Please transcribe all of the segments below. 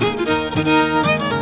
Thank you.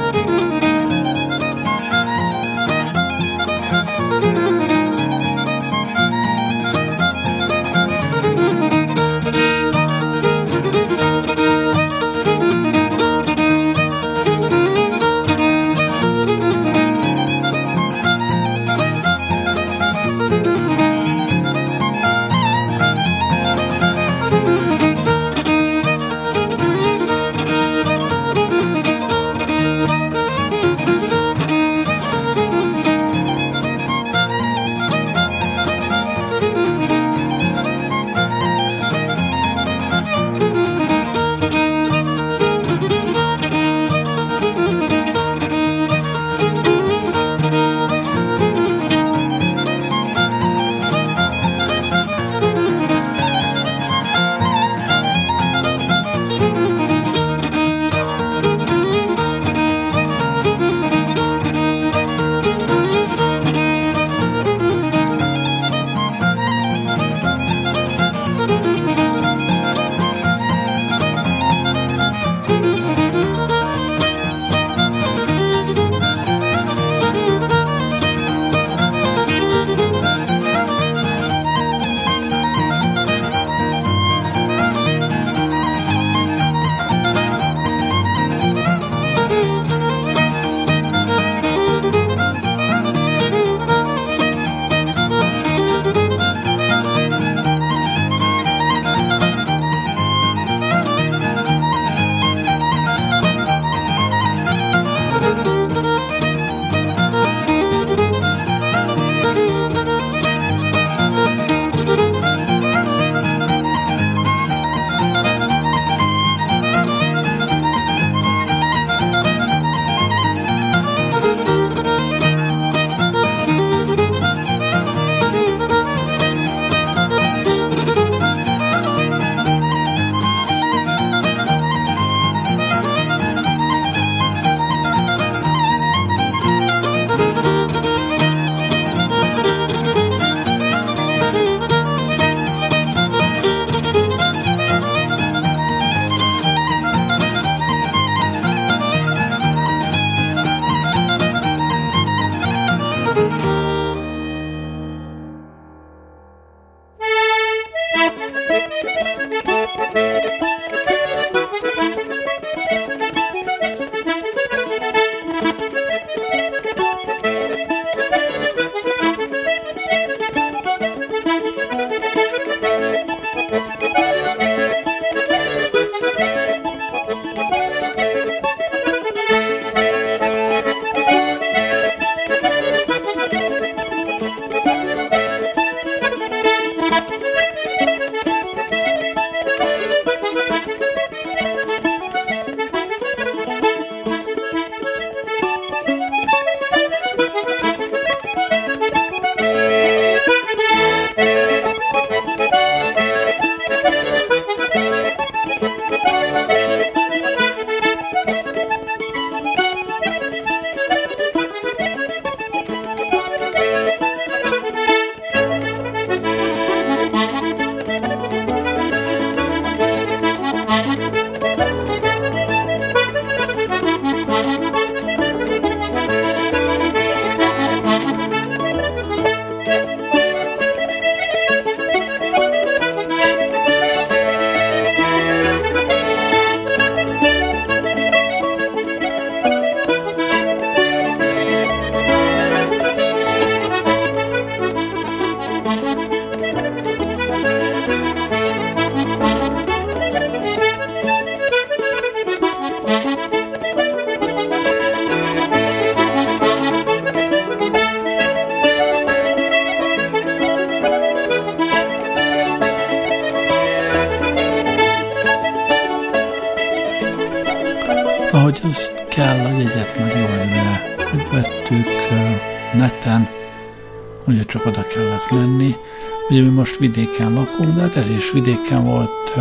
Vidéken lakunk, de hát ez is vidéken volt,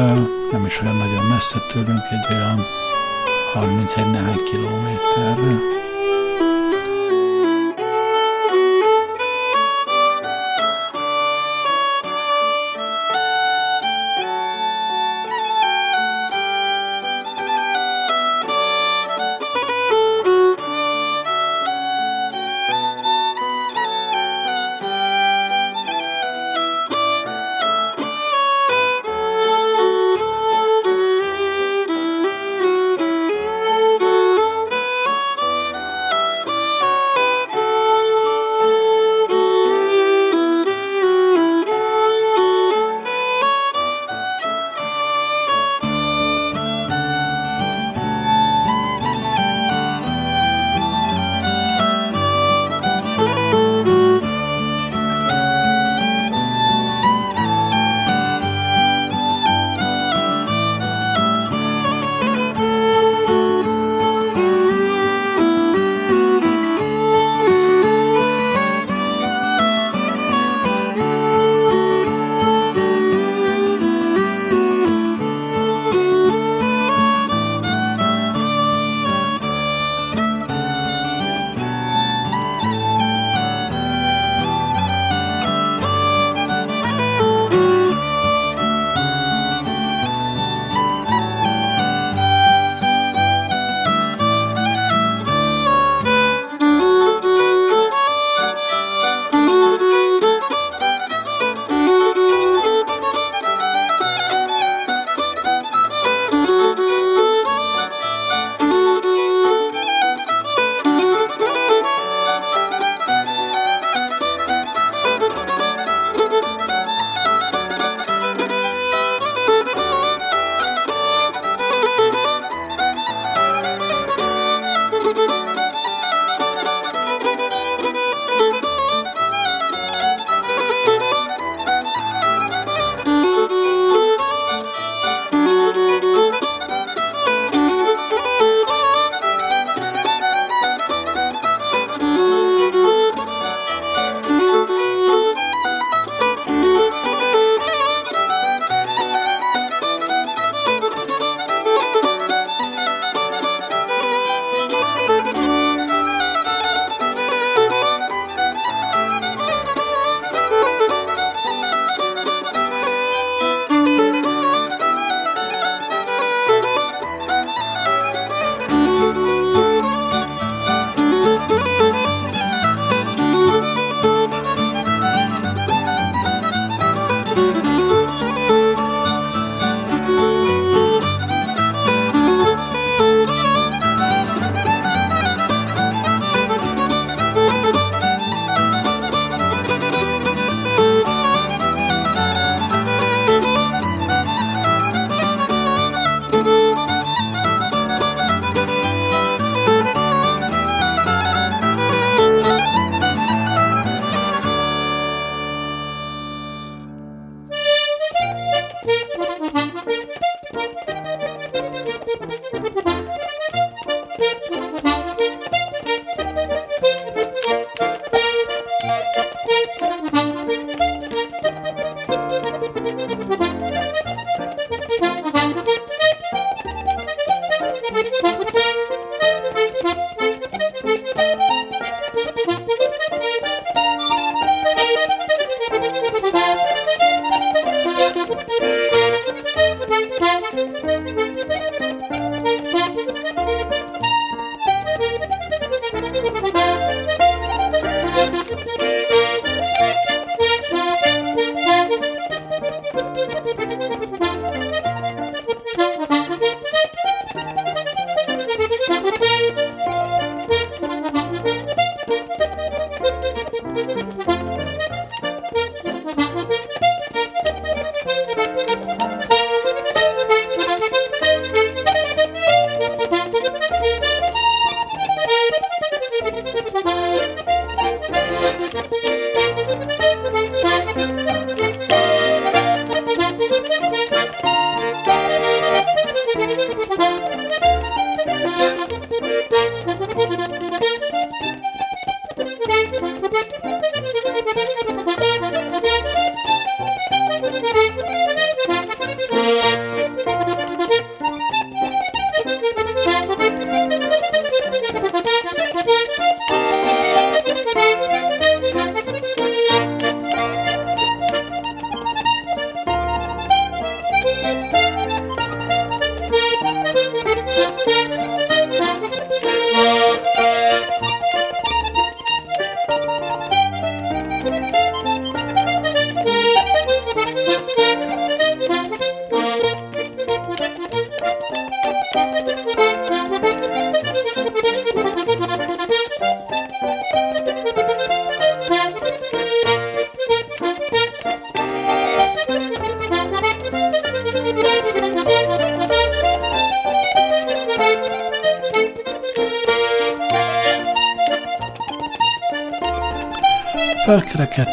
nem is olyan nagyon messze tőlünk, egy olyan 31 néhány kilométerre.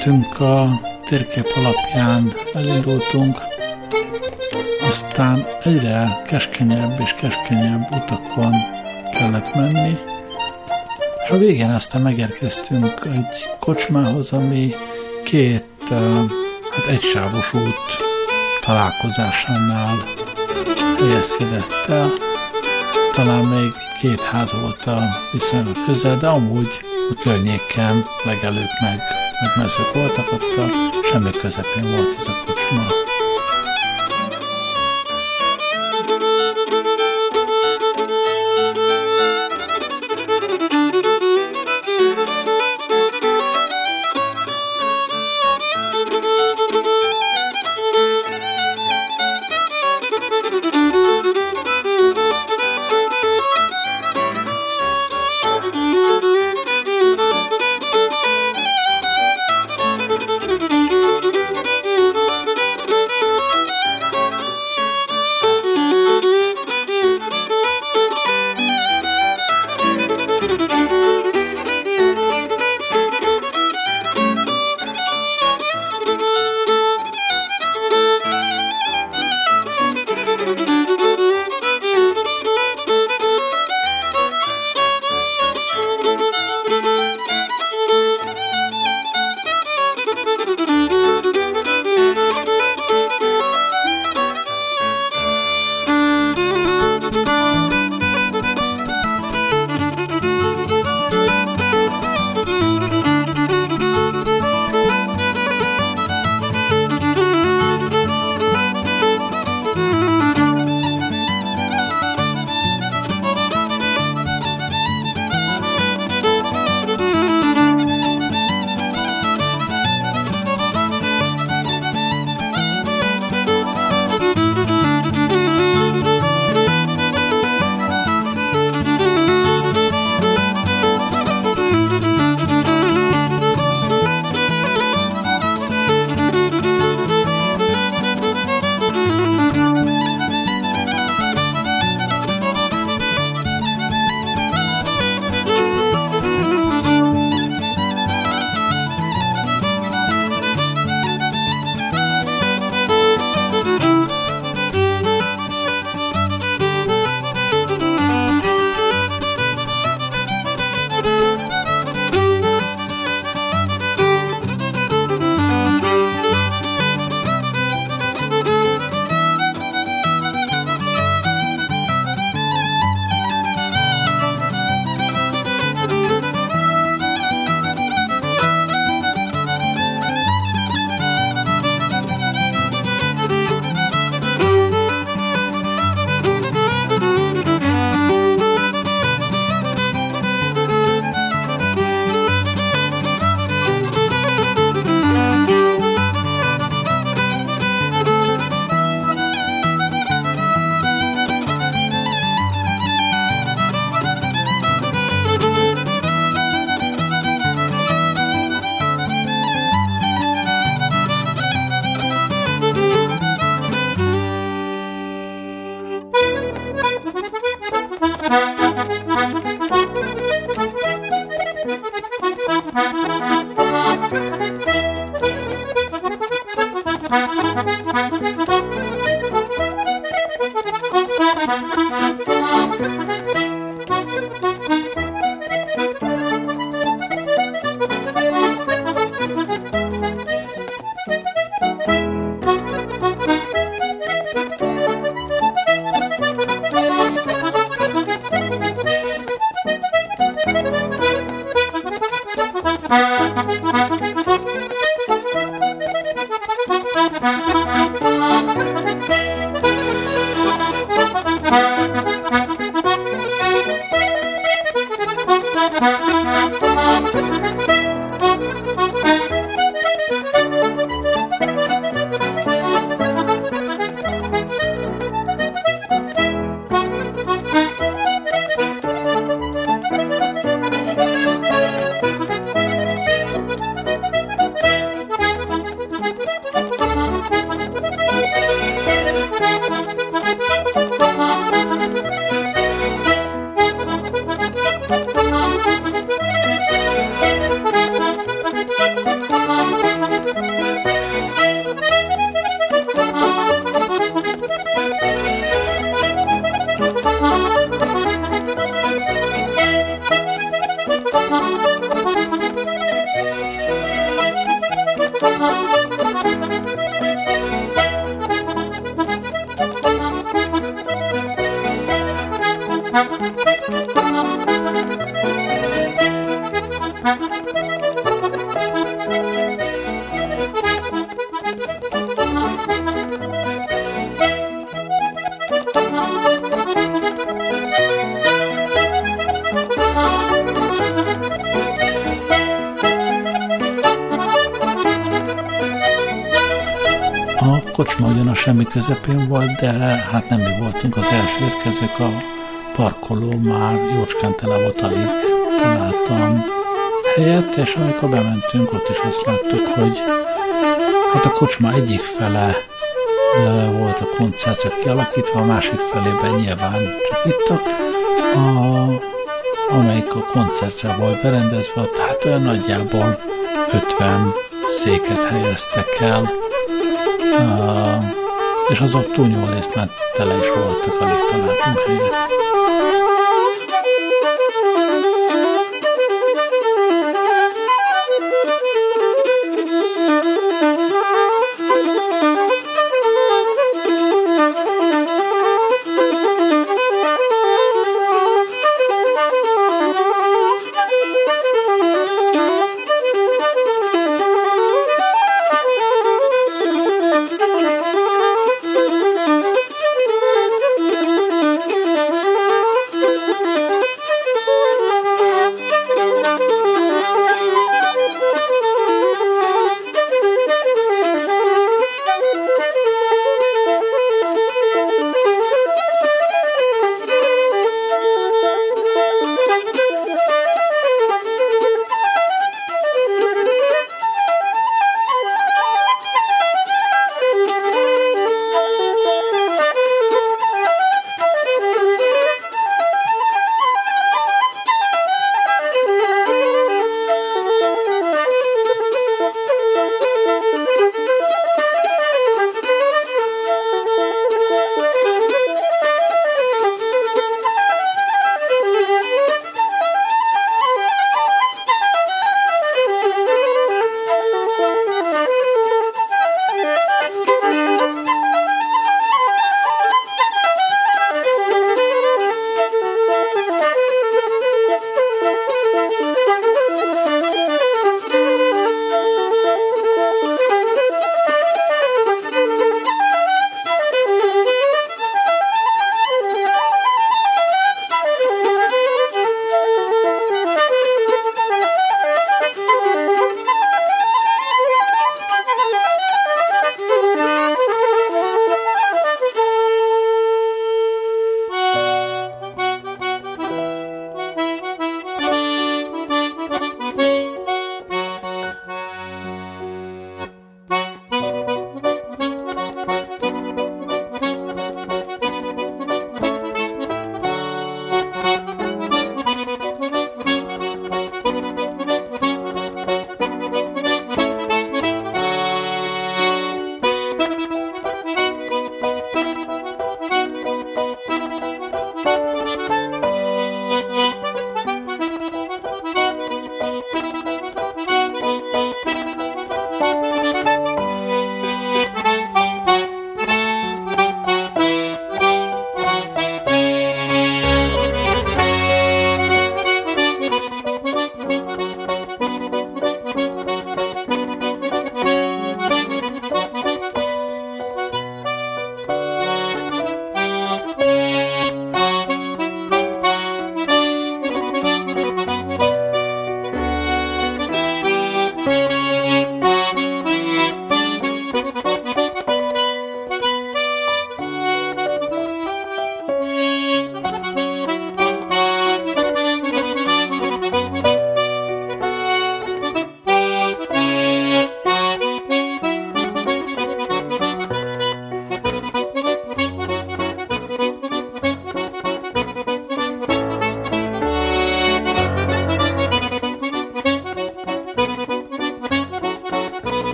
Felkerekedtünk a térkép alapján, elindultunk, aztán egyre keskenyebb és keskenyebb utakon kellett menni, és a végén aztán megérkeztünk egy kocsmához, ami két, hát egysávos út találkozásánál helyezkedett el. Talán még két ház volt a viszonylag közel, de amúgy a környéken legelőtt meg, meg mezők voltak, ott a semmi közepén volt ez a kocsma. Közepén volt, de hát nem mi voltunk az első érkezők, a parkoló már jócskán tele volt alig találtam helyet, és amikor bementünk, ott is azt láttuk, hogy hát a kocsma egyik fele volt a koncert csak kialakítva, a másik felében nyilván csak ittak, a, amelyik a koncertre volt berendezve, tehát olyan nagyjából 50 széket helyeztek el, és azok túlnyomó részt már tele is voltak, alig találtunk helyet.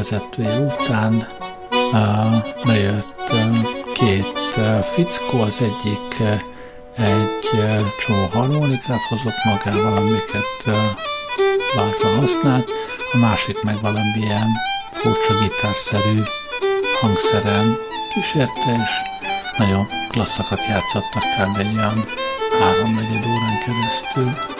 Bevezetője után bejött két fickó, az egyik egy csomó harmonikát hozott magával, amiket váltva használt, a másik meg valamilyen furcsa gitárszerű hangszeren kísérte, és nagyon klasszakat játszottak kb. egy olyan háromnegyed órán keresztül.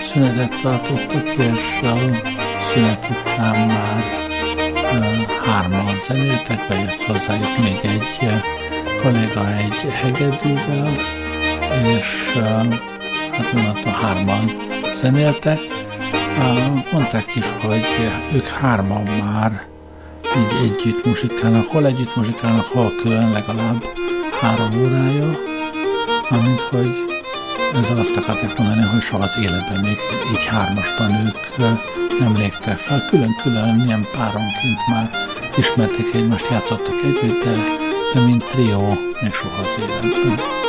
Szünetet tartottak, és a szünet után már hárman zenéltek, bejött hozzájuk még egy kolléga egy hegedűvel, és hát onnantól hárman zenéltek. Mondták is, hogy ők hárman már így együtt muzsikálnak, hol együtt muzsikálnak, hol külön legalább három órája, amint hogy ezzel azt akarták mondani, hogy soha az életben még így hármasban ők nem léptek fel. Külön-külön, ilyen páronként már ismerték egymást, játszottak együtt, de, de mint trió még soha az életben.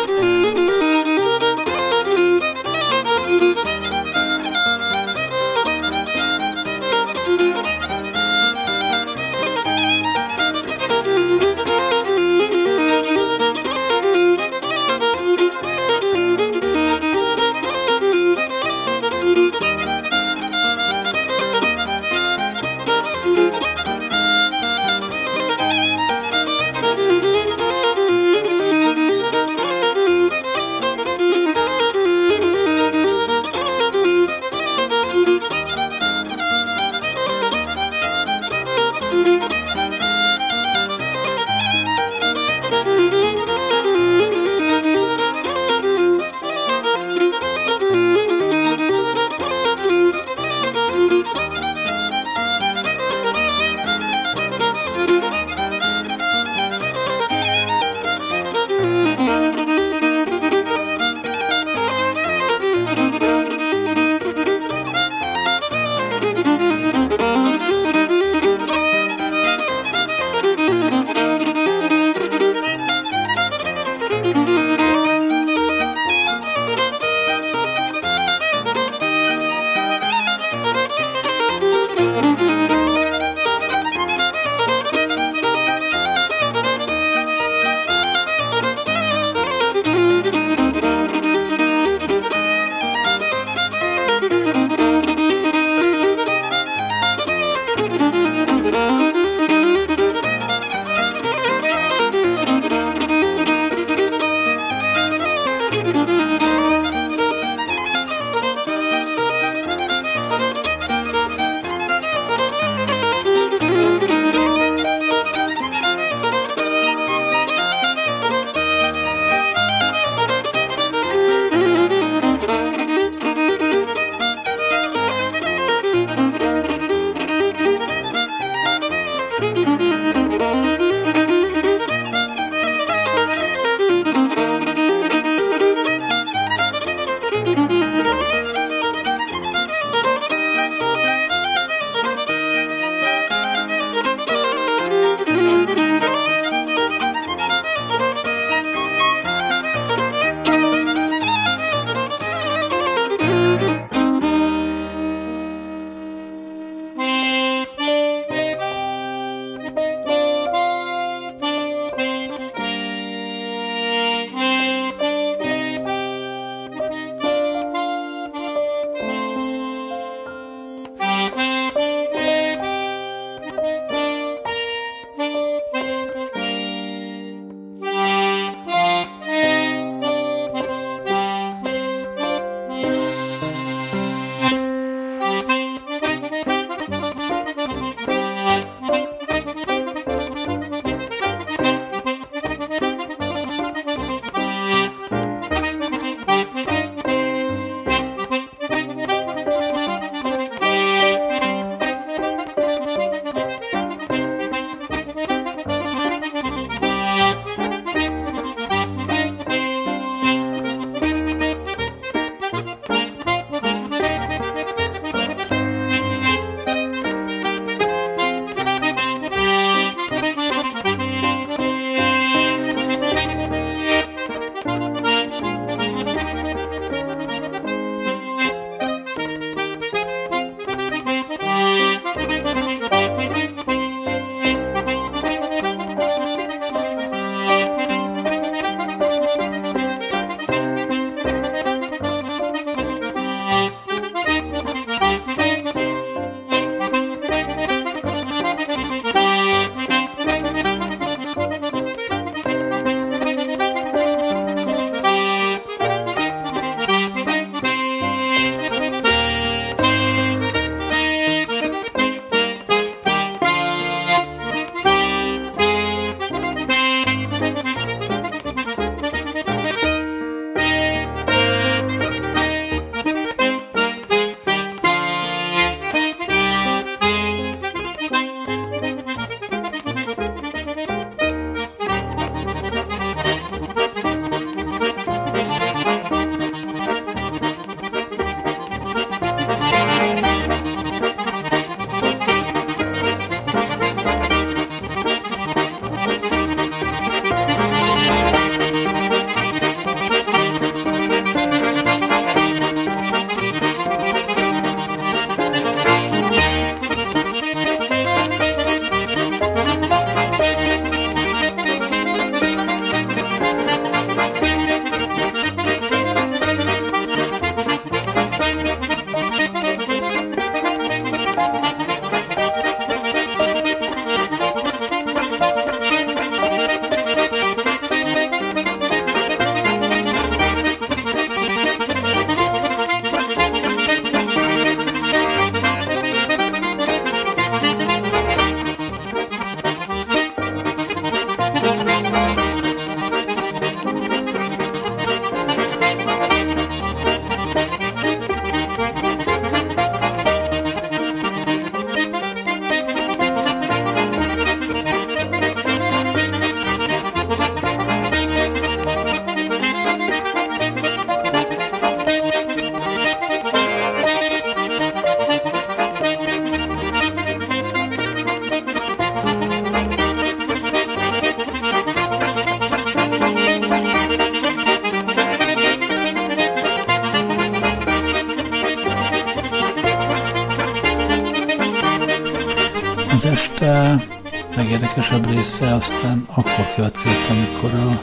Része aztán akkor következett, amikor a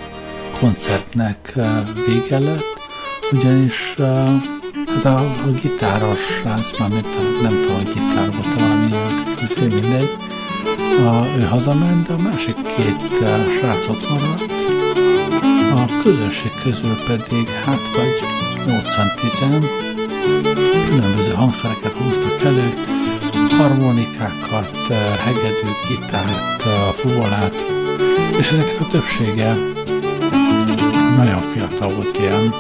koncertnek vége lett, ugyanis hát a, a gitáros srác, mármint nem tudom, hogy gitár volt valami, azért mindegy, a, ő hazament, de a másik két srác ott maradt, a közönség közül pedig hát vagy 8-10 különböző hangszereket húztak elő, harmonikákat, hegedűt, gitárt, fuvolát, és ezeket a többsége nagyon fiatal volt ilyen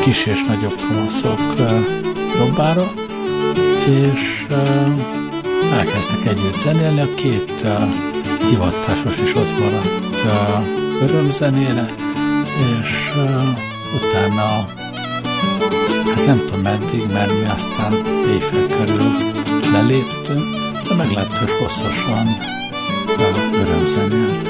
kis és nagyobb kamaszok jobbára, és elkezdtek együtt zenélni, a két hivatásos is ott maradt örömzenére, és utána hát nem tudom meddig, mert mi aztán éjfél körül leléptünk, de meglehetős hosszasan örömzenéltek. Ráadásul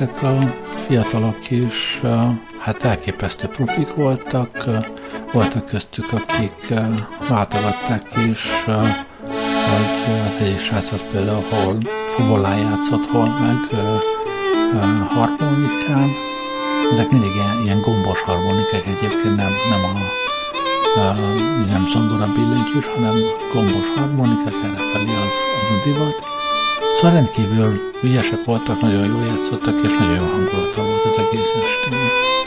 ezek a fiatalok is hát elképesztő profik voltak, voltak köztük, akik váltogatták is, hogy az egyik srác az például hol fuvolán játszott, hol meg harmonikán. Ezek mindig ilyen, ilyen gombos harmonikák egyébként, nem, nem a nem zongora billentyűs, hanem gombos harmonikák, errefelé az, az a divat. Szóval rendkívül ügyesek voltak, nagyon jól játszottak, és nagyon jó hangulata volt az egész estének.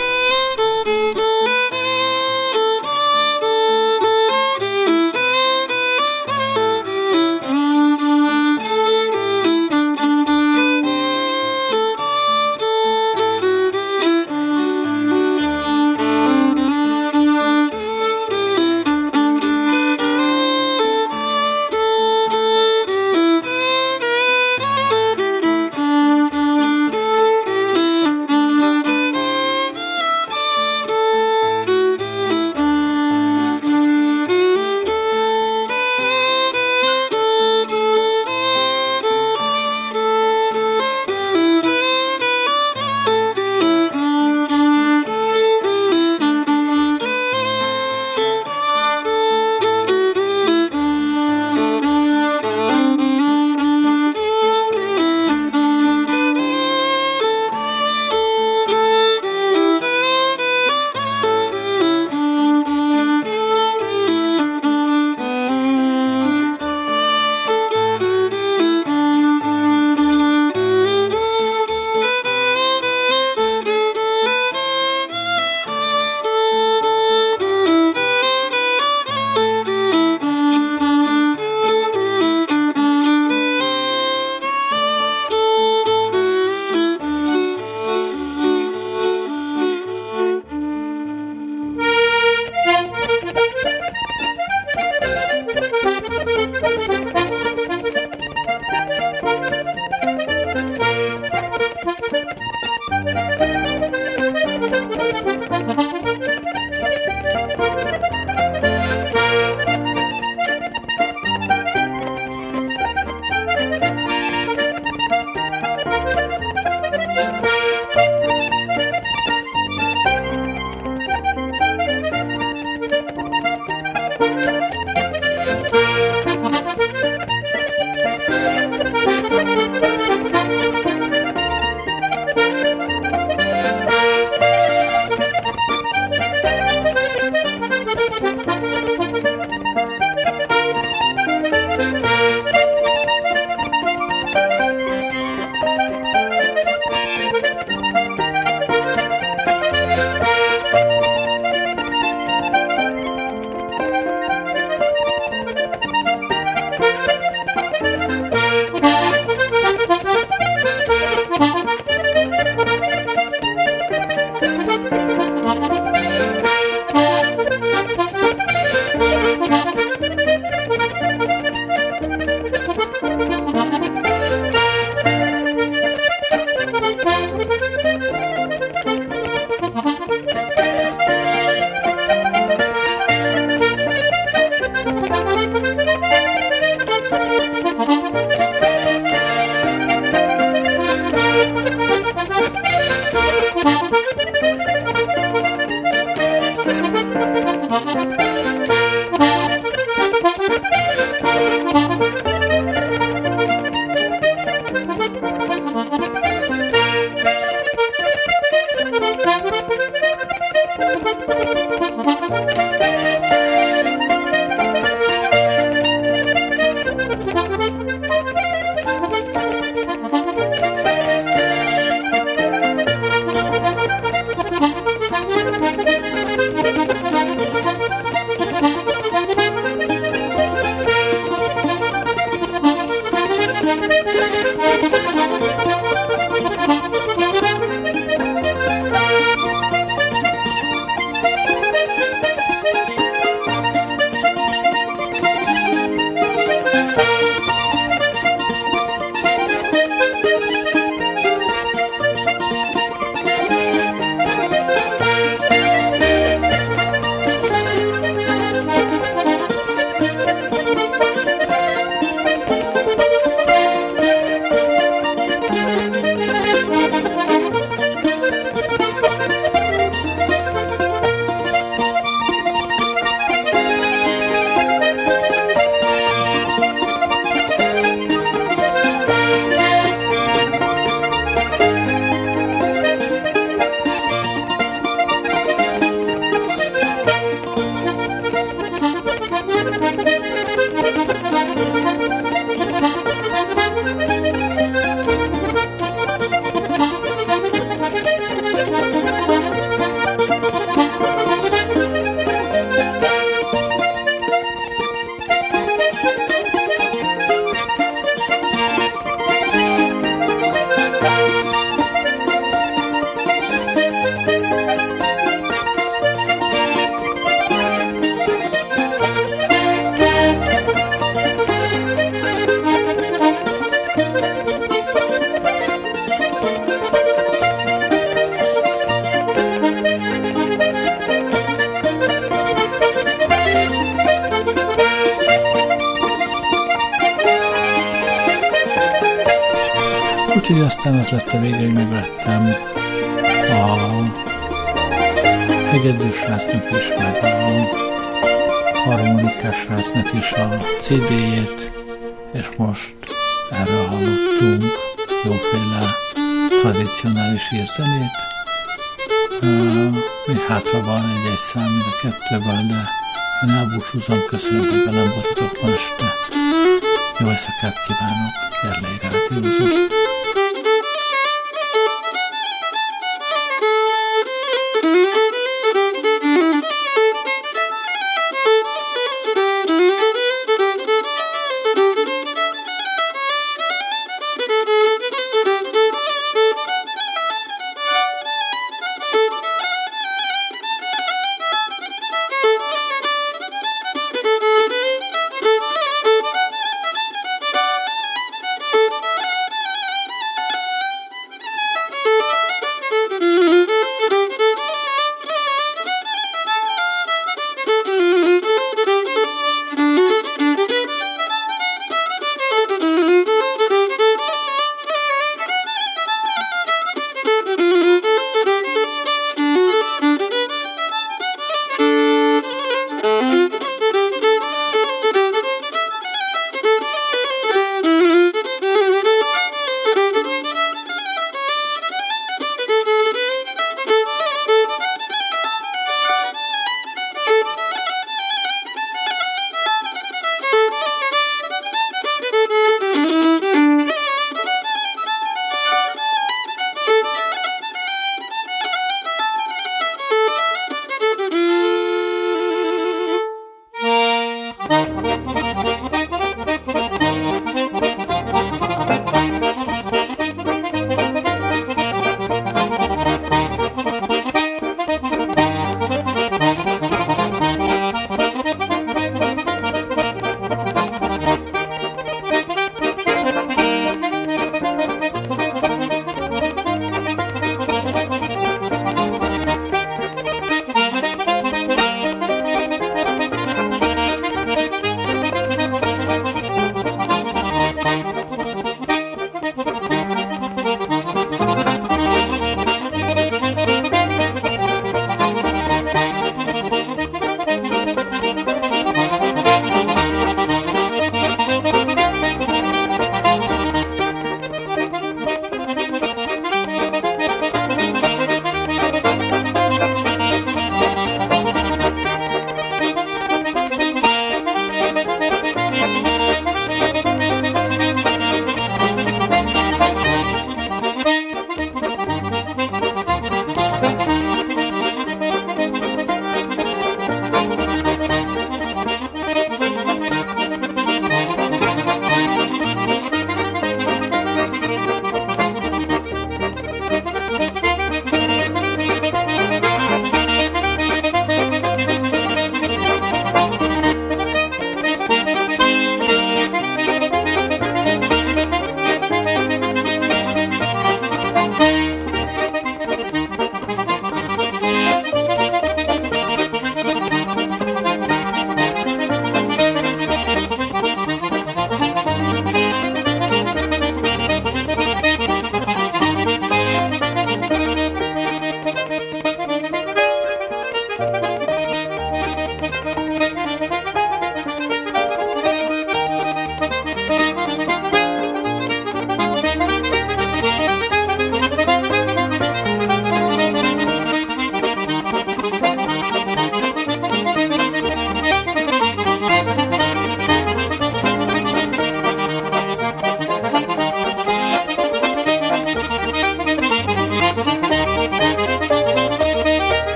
Música az lett a vége, hogy megvettem a hegedűs srácnak is, meg a harmonikás srácnak is a CD-jét, és most erről hallottunk jóféle tradicionális érzenét. Uh, még hátra van egy-egy szám, mind a kettőből, de én elbúcsúzom, köszönöm, hogy velem voltatok ma este. Jó éjszakát kívánok, Gerlei Rádiózó.